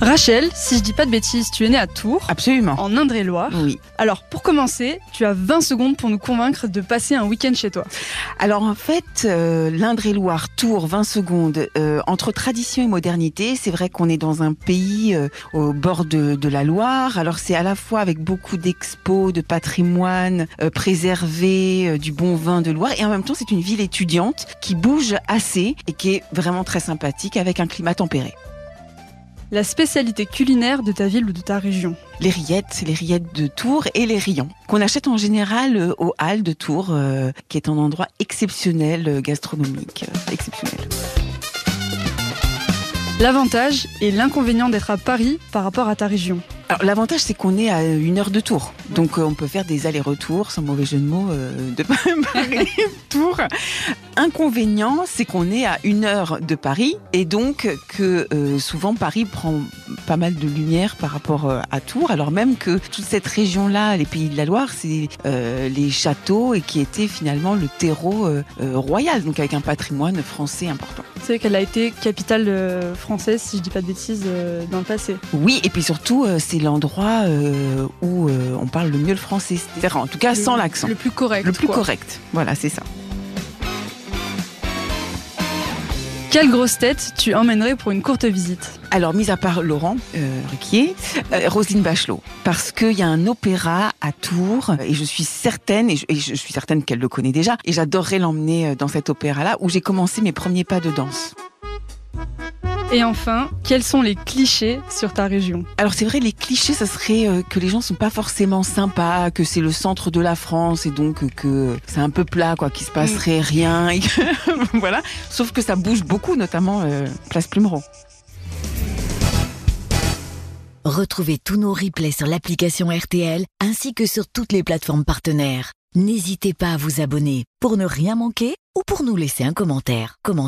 Rachel, si je dis pas de bêtises, tu es née à Tours, Absolument. en Indre-et-Loire. Oui. Alors, pour commencer, tu as 20 secondes pour nous convaincre de passer un week-end chez toi. Alors en fait, euh, l'Indre-et-Loire, Tours, 20 secondes, euh, entre tradition et modernité, c'est vrai qu'on est dans un pays euh, au bord de, de la Loire. Alors c'est à la fois avec beaucoup d'expos, de patrimoine préservé, du bon vin de Loire, et en même temps c'est une ville étudiante qui bouge assez et qui est vraiment très sympathique avec un climat tempéré. La spécialité culinaire de ta ville ou de ta région. Les rillettes, les rillettes de Tours et les rillons, qu'on achète en général euh, au Halles de Tours, euh, qui est un endroit exceptionnel, euh, gastronomique, euh, exceptionnel. L'avantage et l'inconvénient d'être à Paris par rapport à ta région. Alors l'avantage c'est qu'on est à une heure de Tours, donc euh, on peut faire des allers-retours sans mauvais jeu de mots euh, de Paris Tours. Inconvénient c'est qu'on est à une heure de Paris et donc que euh, souvent Paris prend pas mal de lumière par rapport à Tours, alors même que toute cette région-là, les Pays de la Loire, c'est les châteaux et qui était finalement le terreau royal, donc avec un patrimoine français important. C'est qu'elle a été capitale française, si je dis pas de bêtises, dans le passé. Oui, et puis surtout, c'est l'endroit euh, où euh, on parle le mieux le français. C'est-à-dire, en tout cas, sans l'accent. Le plus correct. Le plus quoi. correct. Voilà, c'est ça. Quelle grosse tête tu emmènerais pour une courte visite? Alors, mis à part Laurent euh, Ruquier, euh, Roselyne Bachelot, parce qu'il y a un opéra à Tours, et je suis certaine, et je, et je suis certaine qu'elle le connaît déjà, et j'adorerais l'emmener euh, dans cet opéra-là, où j'ai commencé mes premiers pas de danse. Et enfin, quels sont les clichés sur ta région? Alors c'est vrai, les clichés, ça serait euh, que les gens sont pas forcément sympas, que c'est le centre de la France et donc que c'est un peu plat, quoi, qu'il se passerait rien. et que- voilà. Sauf que ça bouge beaucoup, notamment euh, Place Plumereau. Retrouvez tous nos replays sur l'application RTL ainsi que sur toutes les plateformes partenaires. N'hésitez pas à vous abonner pour ne rien manquer ou pour nous laisser un commentaire. Commentaire